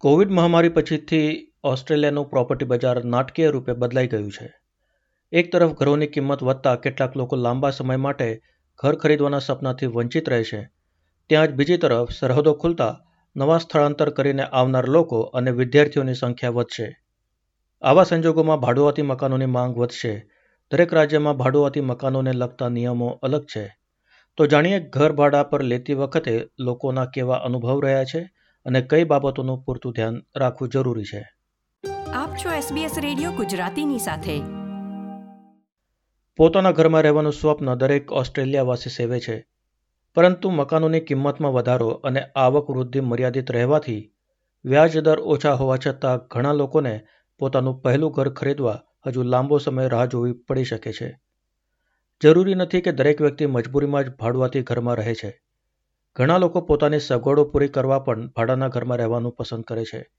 Covid મહામારી પછીથી ઓસ્ટ્રેલિયાનું property બજાર નાટકીય રૂપે બદલાઈ ગયું છે. એક તરફ ઘરોની કિંમત વધતા કેટલાક લોકો લાંબા સમય માટે ઘર ખરીદવાના સપનાથી વંચિત રહે છે. ત્યાં જ બીજી તરફ સરહદો ખુલતા નવા સ્થળાંતર કરીને આવનાર લોકો અને વિદ્યાર્થીઓની સંખ્યા વધશે. આવા સંજોગોમાં ભાડુઆતી મકાનોની માંગ વધશે. દરેક રાજ્યમાં ભાડુઆતી મકાનોને લગતા નિયમો અલગ છે. તો જાણીએ ઘર ભાડા પર લેતી વખતે લોકોના કેવા અનુભવ રહ્યા છે? અને કઈ બાબતોનું પૂરતું ધ્યાન રાખવું જરૂરી છે? આપ છો SBS રેડિયો ગુજરાતીની સાથે. પોતાના ઘરમાં રહેવાનું સ્વપ્ન દરેક ઓસ્ટ્રેલિયાવાસી સેવે છે. પરંતુ મકાનોની કિંમતમાં વધારો અને આવક વૃદ્ધિ મર્યાદિત રહેવાથી વ્યાજ દર ઓછા હોવા છતાં ઘણા લોકોને પોતાનું પહેલું ઘર ખરીદવા હજુ લાંબો સમય રાહ જોવી પડી શકે છે. જરૂરી નથી કે દરેક વ્યક્તિ મજબૂરીમાં જ ભાડુઆતી ઘરમાં રહે છે. ઘણા લોકો પોતાની સગવડો પૂરી કરવા પણ ભાડાના ઘરમાં રહેવાનું પસંદ કરે છે.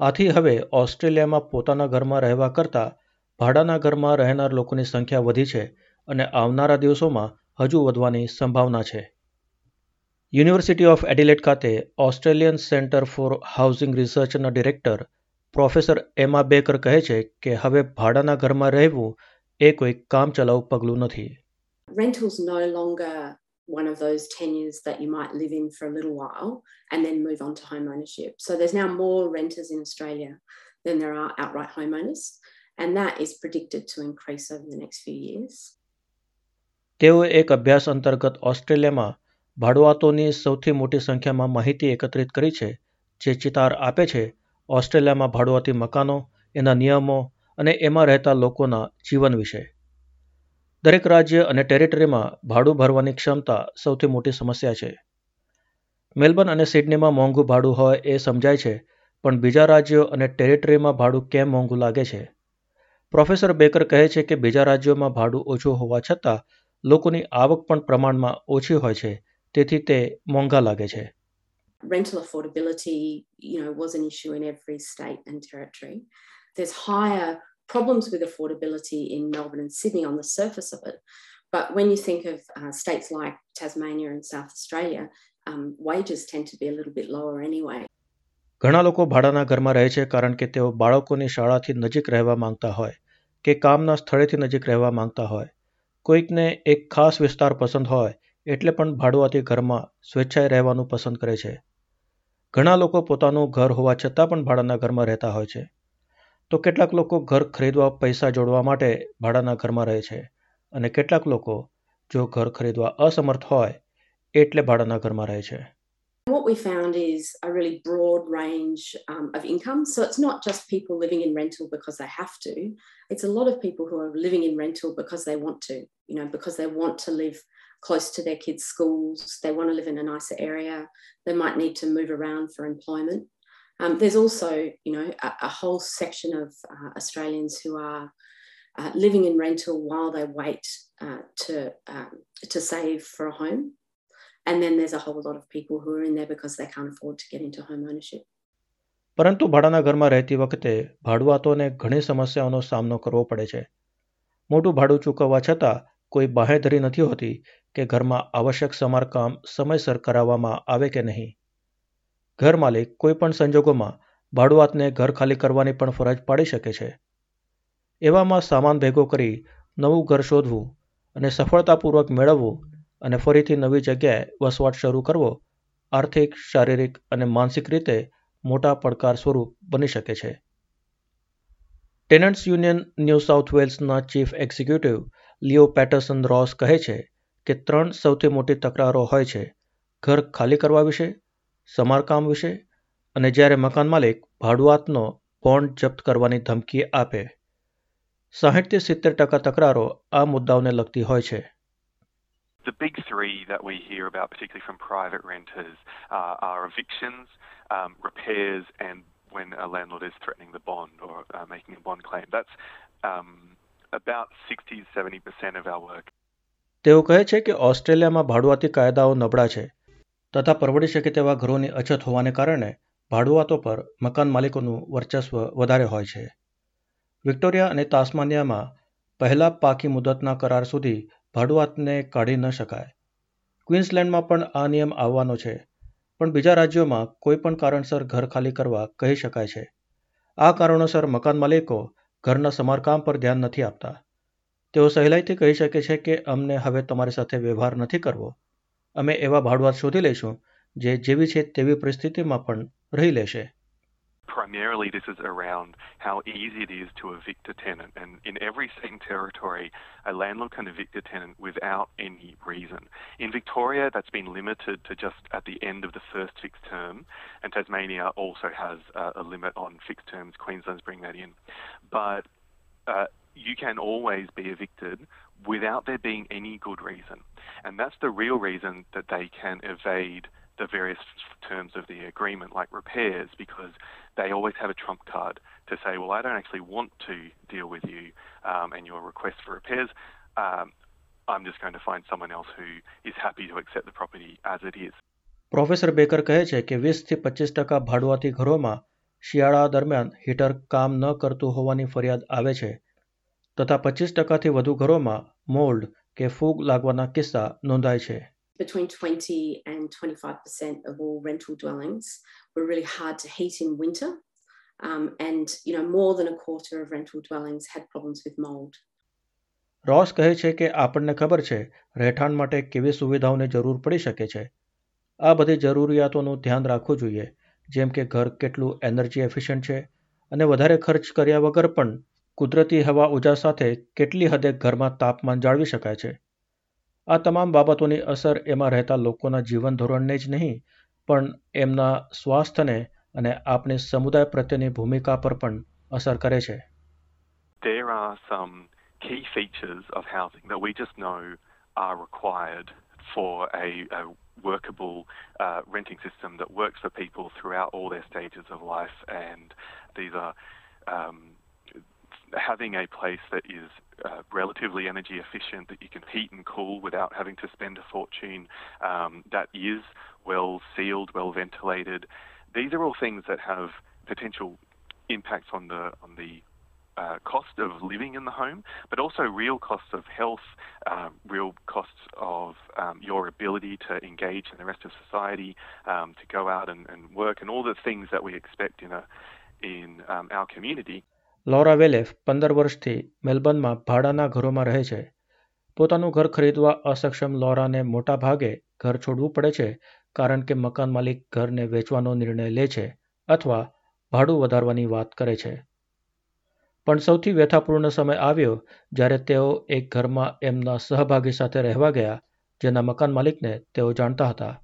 આથી હવે ઓસ્ટ્રેલિયામાં પોતાના ઘરમાં રહેવા કરતાં ભાડાના ઘરમાં રહેનાર લોકોની સંખ્યા વધી છે અને આવનારા દિવસોમાં હજુ વધવાની સંભાવના છે. યુનિવર્સિટી ઓફ એડિલેટ ખાતે ઓસ્ટ્રેલિયન સેન્ટર ફોર હાઉસિંગ રિસર્ચના ડિરેક્ટર પ્રોફેસર એમા બેકર કહે છે કે હવે ભાડાના ઘરમાં રહેવું એ કોઈ કામચલાઉ પગલું નથી. Rentals no longer one of those tenures that you might live in for a little while and then move on to home ownership. So there's now more renters in Australia than there are outright homeowners, and that is predicted to increase over the next few years. તેઓ એક અભ્યાસ અંતર્ગત ઓસ્ટ્રેલિયામાં ભાડુઆતોની સૌથી મોટી સંખ્યામાં માહિતી એકત્રિત કરી છે જે ચિતાર આપે છે ઓસ્ટ્રેલિયામાં ભાડુઆતી મકાનો એના નિયમો અને એમાં રહેતા લોકોના જીવન વિશે દરેક રાજ્ય અને ટેરિટરીમાં ભાડું ભરવાની ક્ષમતા સૌથી મોટી સમસ્યા છે. મેલબર્ન અને સિડનીમાં મોંઘું ભાડું હોય એ સમજાય છે, પણ બીજા રાજ્યો અને ટેરિટરીમાં ભાડું કેમ મોંઘું લાગે છે? પ્રોફેસર બેકર કહે છે કે બીજા રાજ્યોમાં ભાડું ઓછું હોવા છતાં લોકોની આવક પણ પ્રમાણમાં ઓછી હોય છે, તેથી તે મોંઘા લાગે છે. Rental affordability, you know, was an issue in every state and territory. There's higher problems with affordability in Melbourne and Sydney on the surface of it. But when you think of uh, states like Tasmania and South Australia, um, wages tend to be a little bit lower anyway. ઘણા લોકો ભાડાના ઘરમાં રહે છે કારણ કે તેઓ બાળકોની શાળાથી નજીક રહેવા માંગતા હોય કે કામના સ્થળેથી નજીક રહેવા માંગતા હોય કોઈકને એક ખાસ વિસ્તાર પસંદ હોય એટલે પણ ભાડુઆતી ઘરમાં સ્વેચ્છાએ રહેવાનું પસંદ કરે છે ઘણા લોકો પોતાનું ઘર હોવા છતાં પણ ભાડાના ઘરમાં રહેતા હોય છે તો કેટલાક લોકો ઘર ખરીદવા પૈસા જોડવા માટે ભાડાના ઘરમાં રહે છે અને કેટલાક લોકો જો ઘર ખરીદવા અસમર્થ હોય એટલે ભાડાના ઘરમાં રહે છે What we found is a really broad range um, of income. So it's not just people living in rental because they have to. It's a lot of people who are living in rental because they want to, you know, because they want to live close to their kids' schools. They want to live in a nicer area. They might need to move around for employment. Um, there's also, you know, a, a whole section of uh, Australians who are uh, living in rental while they wait uh, to um, to save for a home, and then there's a whole lot of people who are in there because they can't afford to get into home ownership. પરંતુ ભાડાના ઘરમાં રહેતી વખતે ભાડુઆતોને ઘણી સમસ્યાઓનો સામનો કરવો પડે છે મોટું ભાડું ચૂકવવા છતાં કોઈ બાહેધરી નથી હોતી કે ઘરમાં આવશ્યક સમારકામ સમયસર કરાવવામાં આવે કે નહીં ઘર માલિક કોઈપણ સંજોગોમાં ભાડુઆતને ઘર ખાલી કરવાની પણ ફરજ પાડી શકે છે. એવામાં સામાન ભેગો કરી નવું ઘર શોધવું અને સફળતાપૂર્વક મેળવવું અને ફરીથી નવી જગ્યાએ વસવાટ શરૂ કરવો આર્થિક, શારીરિક અને માનસિક રીતે મોટા પડકાર સ્વરૂપ બની શકે છે. Tenants union New South વેલ્સના chief executive Leo Patterson Ross કહે છે કે ત્રણ સૌથી મોટી તકરારો હોય છે, ઘર ખાલી કરવા વિશે સમારકામ વિશે અને જ્યારે મકાન માલિક ભાડુઆતનો બોન્ડ જપ્ત કરવાની ધમકી આપે સાહીઠથી સિત્તેર ટકા તકરારો આ મુદ્દાઓને લગતી હોય છે The big three that we hear about, particularly from private renters, uh, are evictions, um, repairs, and when a landlord is threatening the bond or uh, making a bond claim. That's um, about 60 70% of our work. તેઓ કહે છે કે ઓસ્ટ્રેલિયામાં ભાડુઆતી કાયદાઓ નબળા છે તથા પરવડી શકે તેવા ઘરોની અછત હોવાને કારણે ભાડુઆતો પર મકાન માલિકોનું વર્ચસ્વ વધારે હોય છે. વિક્ટોરિયા અને તાસ્માનિયામાં પહેલા પાકી મુદતના કરાર સુધી ભાડુઆતને કાઢી ન શકાય. ક્વીન્સલેન્ડમાં પણ આ નિયમ આવવાનો છે, પણ બીજા રાજ્યોમાં કોઈપણ કારણસર ઘર ખાલી કરવા કહી શકાય છે. આ કારણોસર મકાન માલિકો ઘરના સમારકામ પર ધ્યાન નથી આપતા. તેઓ સહેલાઈથી કહી શકે છે કે અમને હવે તમારી સાથે વ્યવહાર નથી કરવો. અમે એવા ભાડુઆત શોધી લઈશું જે જેવી છે તેવી પરિસ્થિતિમાં પણ રહી લેશે primarily this is around how easy it is to evict a tenant. And in every state and territory, a landlord can evict a tenant without any reason. In Victoria, that's been limited to just at the end of the first fixed term, and Tasmania also has uh, a limit on fixed terms. Queensland's bring that in. But uh, you can always be evicted without there being any good reason. And that's the real reason that they can evade the various terms of the agreement, like repairs, because they always have a trump card to say, well, I don't actually want to deal with you um, and your request for repairs. Um, I'm just going to find someone else who is happy to accept the property as it is. Professor Baker કહે છે કે વીસથી પચીસ ટકા ભાડુઆતી ઘરોમાં શિયાળા દરમિયાન heater કામ ન કરતું હોવાની ફરિયાદ આવે છે તથા પચીસ ટકાથી વધુ ઘરોમાં મોલ્ડ કે ફૂગ લાગવાના કિસ્સા નોંધાય છે between 20 and 25% of all rental dwellings were really hard to heat in winter. Um, and you know more than a quarter of rental dwellings had problems with mold. Ross કહે છે કે આપણને ખબર છે રહેઠાણ માટે કેવી સુવિધાઓની જરૂર પડી શકે છે આ બધી જરૂરિયાતોનું ધ્યાન રાખવું જોઈએ જેમ કે ઘર કેટલું એનર્જી એફિશિયન્ટ છે અને વધારે ખર્ચ કર્યા વગર પણ કુદરતી હવા ઉજાસ સાથે કેટલી હદે ઘરમાં તાપમાન જાળવી શકાય છે આ તમામ બાબતોની અસર એમાં રહેતા લોકોના જીવન ધોરણને જ નહીં પણ એમના સ્વાસ્થ્યને અને આપણી સમુદાય પ્રત્યેની ભૂમિકા પર પણ અસર કરે છે There are some key features of housing that we just know are required for a, a workable uh, renting system that works for people throughout all their stages of life. And these are um, having a place that is uh, relatively energy efficient, that you can heat and cool without having to spend a fortune, um, that is well sealed, well ventilated. These are all things that have potential impacts on the on the uh, cost of living in the home, but also real costs of health, uh, real costs of um, your ability to engage in the rest of society, um, to go out and, and work, and all the things that we expect in a in um, our community. Laura વેલેફ પંદર વર્ષથી મેલબર્નમાં ભાડાના ઘરોમાં રહે છે. પોતાનું ઘર ખરીદવા અસક્ષમ લોરાને મોટા ભાગે ઘર છોડવું પડે છે, કારણ કે મકાન માલિક ઘરને વેચવાનો નિર્ણય લે છે અથવા ભાડું વધારવાની વાત કરે છે. પણ સૌથી વ્યથાપૂર્ણ સમય આવ્યો જ્યારે તેઓ એક ઘરમાં એમના સહભાગી સાથે રહેવા ગયા, જેના મકાન માલિકને તેઓ જાણતા હતા.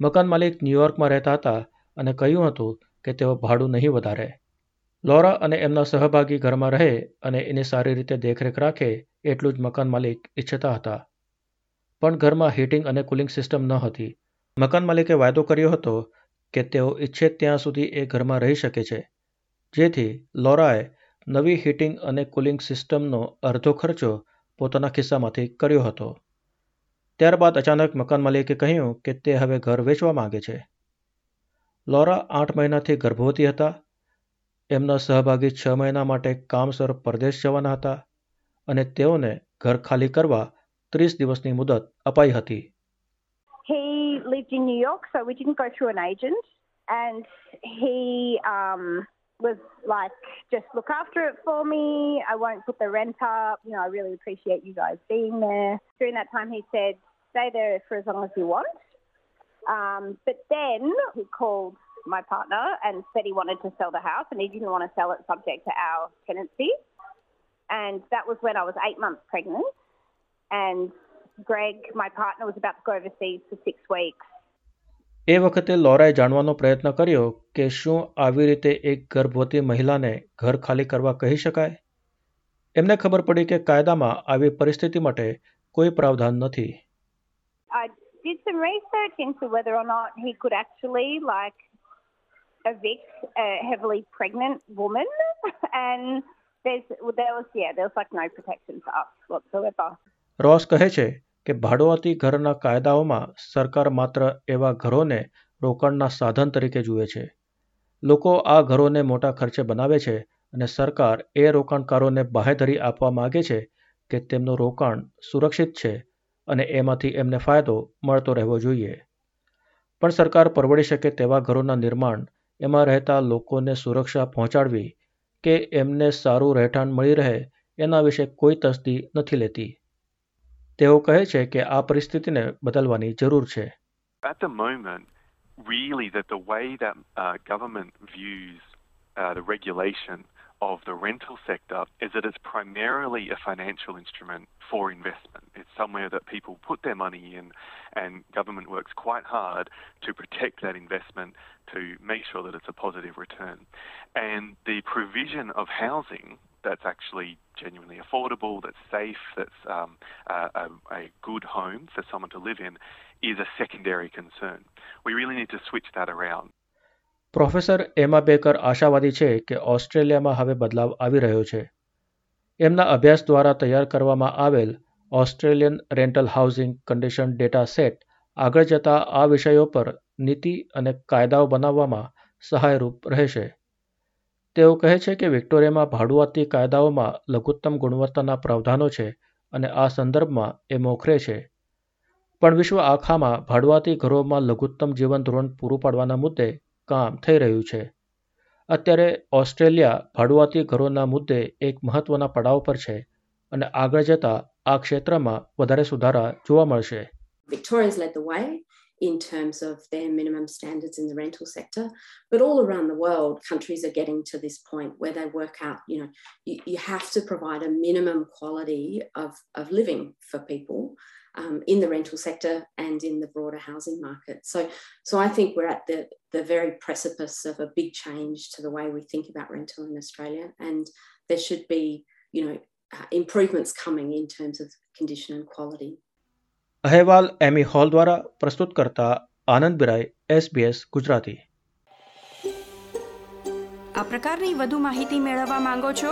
મકાન માલિક ન્યુયોર્કમાં રહેતા હતા અને કહ્યું હતું કે તેઓ ભાડું નહીં વધારે. લોરા અને એમના સહભાગી ઘરમાં રહે અને એની સારી રીતે દેખરેખ રાખે એટલું જ મકાન માલિક ઈચ્છતા હતા. પણ ઘરમાં હીટિંગ અને કુલિંગ સિસ્ટમ ન હતી. મકાન માલિકે વાયદો કર્યો હતો કે તેઓ ઈચ્છે ત્યાં સુધી એ ઘરમાં રહી શકે છે. જેથી લોરાએ નવી હીટિંગ અને કુલિંગ સિસ્ટમનો અડધો ખર્ચો પોતાના ખિસ્સામાંથી કર્યો હતો. ત્યારબાદ અચાનક મકાન માલિકે કહ્યું કે તે હવે ઘર વેચવા માંગે છે. લોરા આઠ મહિનાથી ગર્ભવતી હતા એમના સહભાગી છ મહિના માટે કામસર પરદેશ જવાના હતા અને તેઓને ઘર ખાલી કરવા ત્રીસ દિવસની મુદત અપાઈ હતી He lived in New York, so we didn't go through an agent. And he um, was like, just look after it for me. I won't put the rent up. You know, I really appreciate you guys being there. During that time, he said, stay there for as long as you want. Um, but then he called my partner and said he wanted to sell the house and he didn't want to sell it subject to our tenancy. And that was when I was eight months pregnant. And Greg, my partner, was about to go overseas for six weeks. એ વખતે લોરાએ જાણવાનો પ્રયત્ન કર્યો કે શું આવી રીતે એક ગર્ભવતી મહિલાને ઘર ખાલી કરવા કહી શકાય એમને ખબર પડી કે કાયદામાં આવી પરિસ્થિતિ માટે કોઈ પ્રાવધાન નથી I did some research into whether or not he could actually like evict a heavily pregnant woman, and there's there was yeah there was like no protection for whatsoever. Ross કહે છે કે ભાડુઆતી ઘરના કાયદાઓમાં સરકાર માત્ર એવા ઘરોને રોકાણના સાધન તરીકે જુએ છે. લોકો આ ઘરોને મોટા ખર્ચે બનાવે છે અને સરકાર એ રોકાણકારોને બાહેધરી આપવા માગે છે કે તેમનું રોકાણ સુરક્ષિત છે અને એમાંથી એમને ફાયદો મળતો રહેવો જોઈએ. પણ સરકાર પરવડી શકે તેવા ઘરોના નિર્માણ એમાં રહેતા લોકોને સુરક્ષા પહોંચાડવી કે એમને સારું રહેઠાણ મળી રહે એના વિશે કોઈ તસ્દી નથી લેતી. તેઓ કહે છે કે આ પરિસ્થિતિને બદલવાની જરૂર છે. At the moment, really, that the way that uh, government views uh, the regulation of the rental sector is that it's primarily a financial instrument for investment. It's somewhere that people put their money in, and government works quite hard to protect that investment to make sure that it's a positive return. And the provision of housing that's actually genuinely affordable, that's safe, that's um, a, a, a good home for someone to live in is a secondary concern. We really need to switch that around. Professor Emma Baker આશાવાદી છે કે ઓસ્ટ્રેલિયામાં હવે બદલાવ આવી રહ્યો છે. એમના અભ્યાસ દ્વારા તૈયાર કરવામાં આવેલ Australian rental housing condition data set આગળ જતા આ વિષયો પર નીતિ અને કાયદાઓ બનાવવામાં સહાયરૂપ રહેશે. તેઓ કહે છે કે વિક્ટોરિયામાં ભાડુઆતી કાયદાઓમાં લઘુત્તમ ગુણવત્તાના પ્રાવધાનો છે અને આ સંદર્ભમાં એ મોખરે છે. પણ વિશ્વ આખામાં ભાડુઆતી ઘરોમાં લઘુત્તમ જીવન ધોરણ પૂરું પાડવાના મુદ્દે કામ થઈ રહ્યું છે અત્યારે ઓસ્ટ્રેલિયા ભાડુઆતી ઘરોના મુદ્દે એક મહત્વના પડાવ પર છે અને આગળ જતા આ ક્ષેત્રમાં વધારે સુધારા જોવા મળશે Victoria's led the way in terms of their minimum standards in the rental sector. But all around the world, countries are getting to this point where they work out, you know, you, you have to provide a minimum quality of, of living for people um, in the rental sector and in the broader housing market. So, so I think we're at the, the very precipice of a big change to the way we think about rental in Australia. And there should be, you know, uh, improvements coming in terms of condition and quality. અહેવાલ એમી hall દ્વારા પ્રસ્તુત કરતા આનંદ બિરાય SBS Gujarati આ પ્રકારની વધુ માહિતી મેળવવા માંગો છો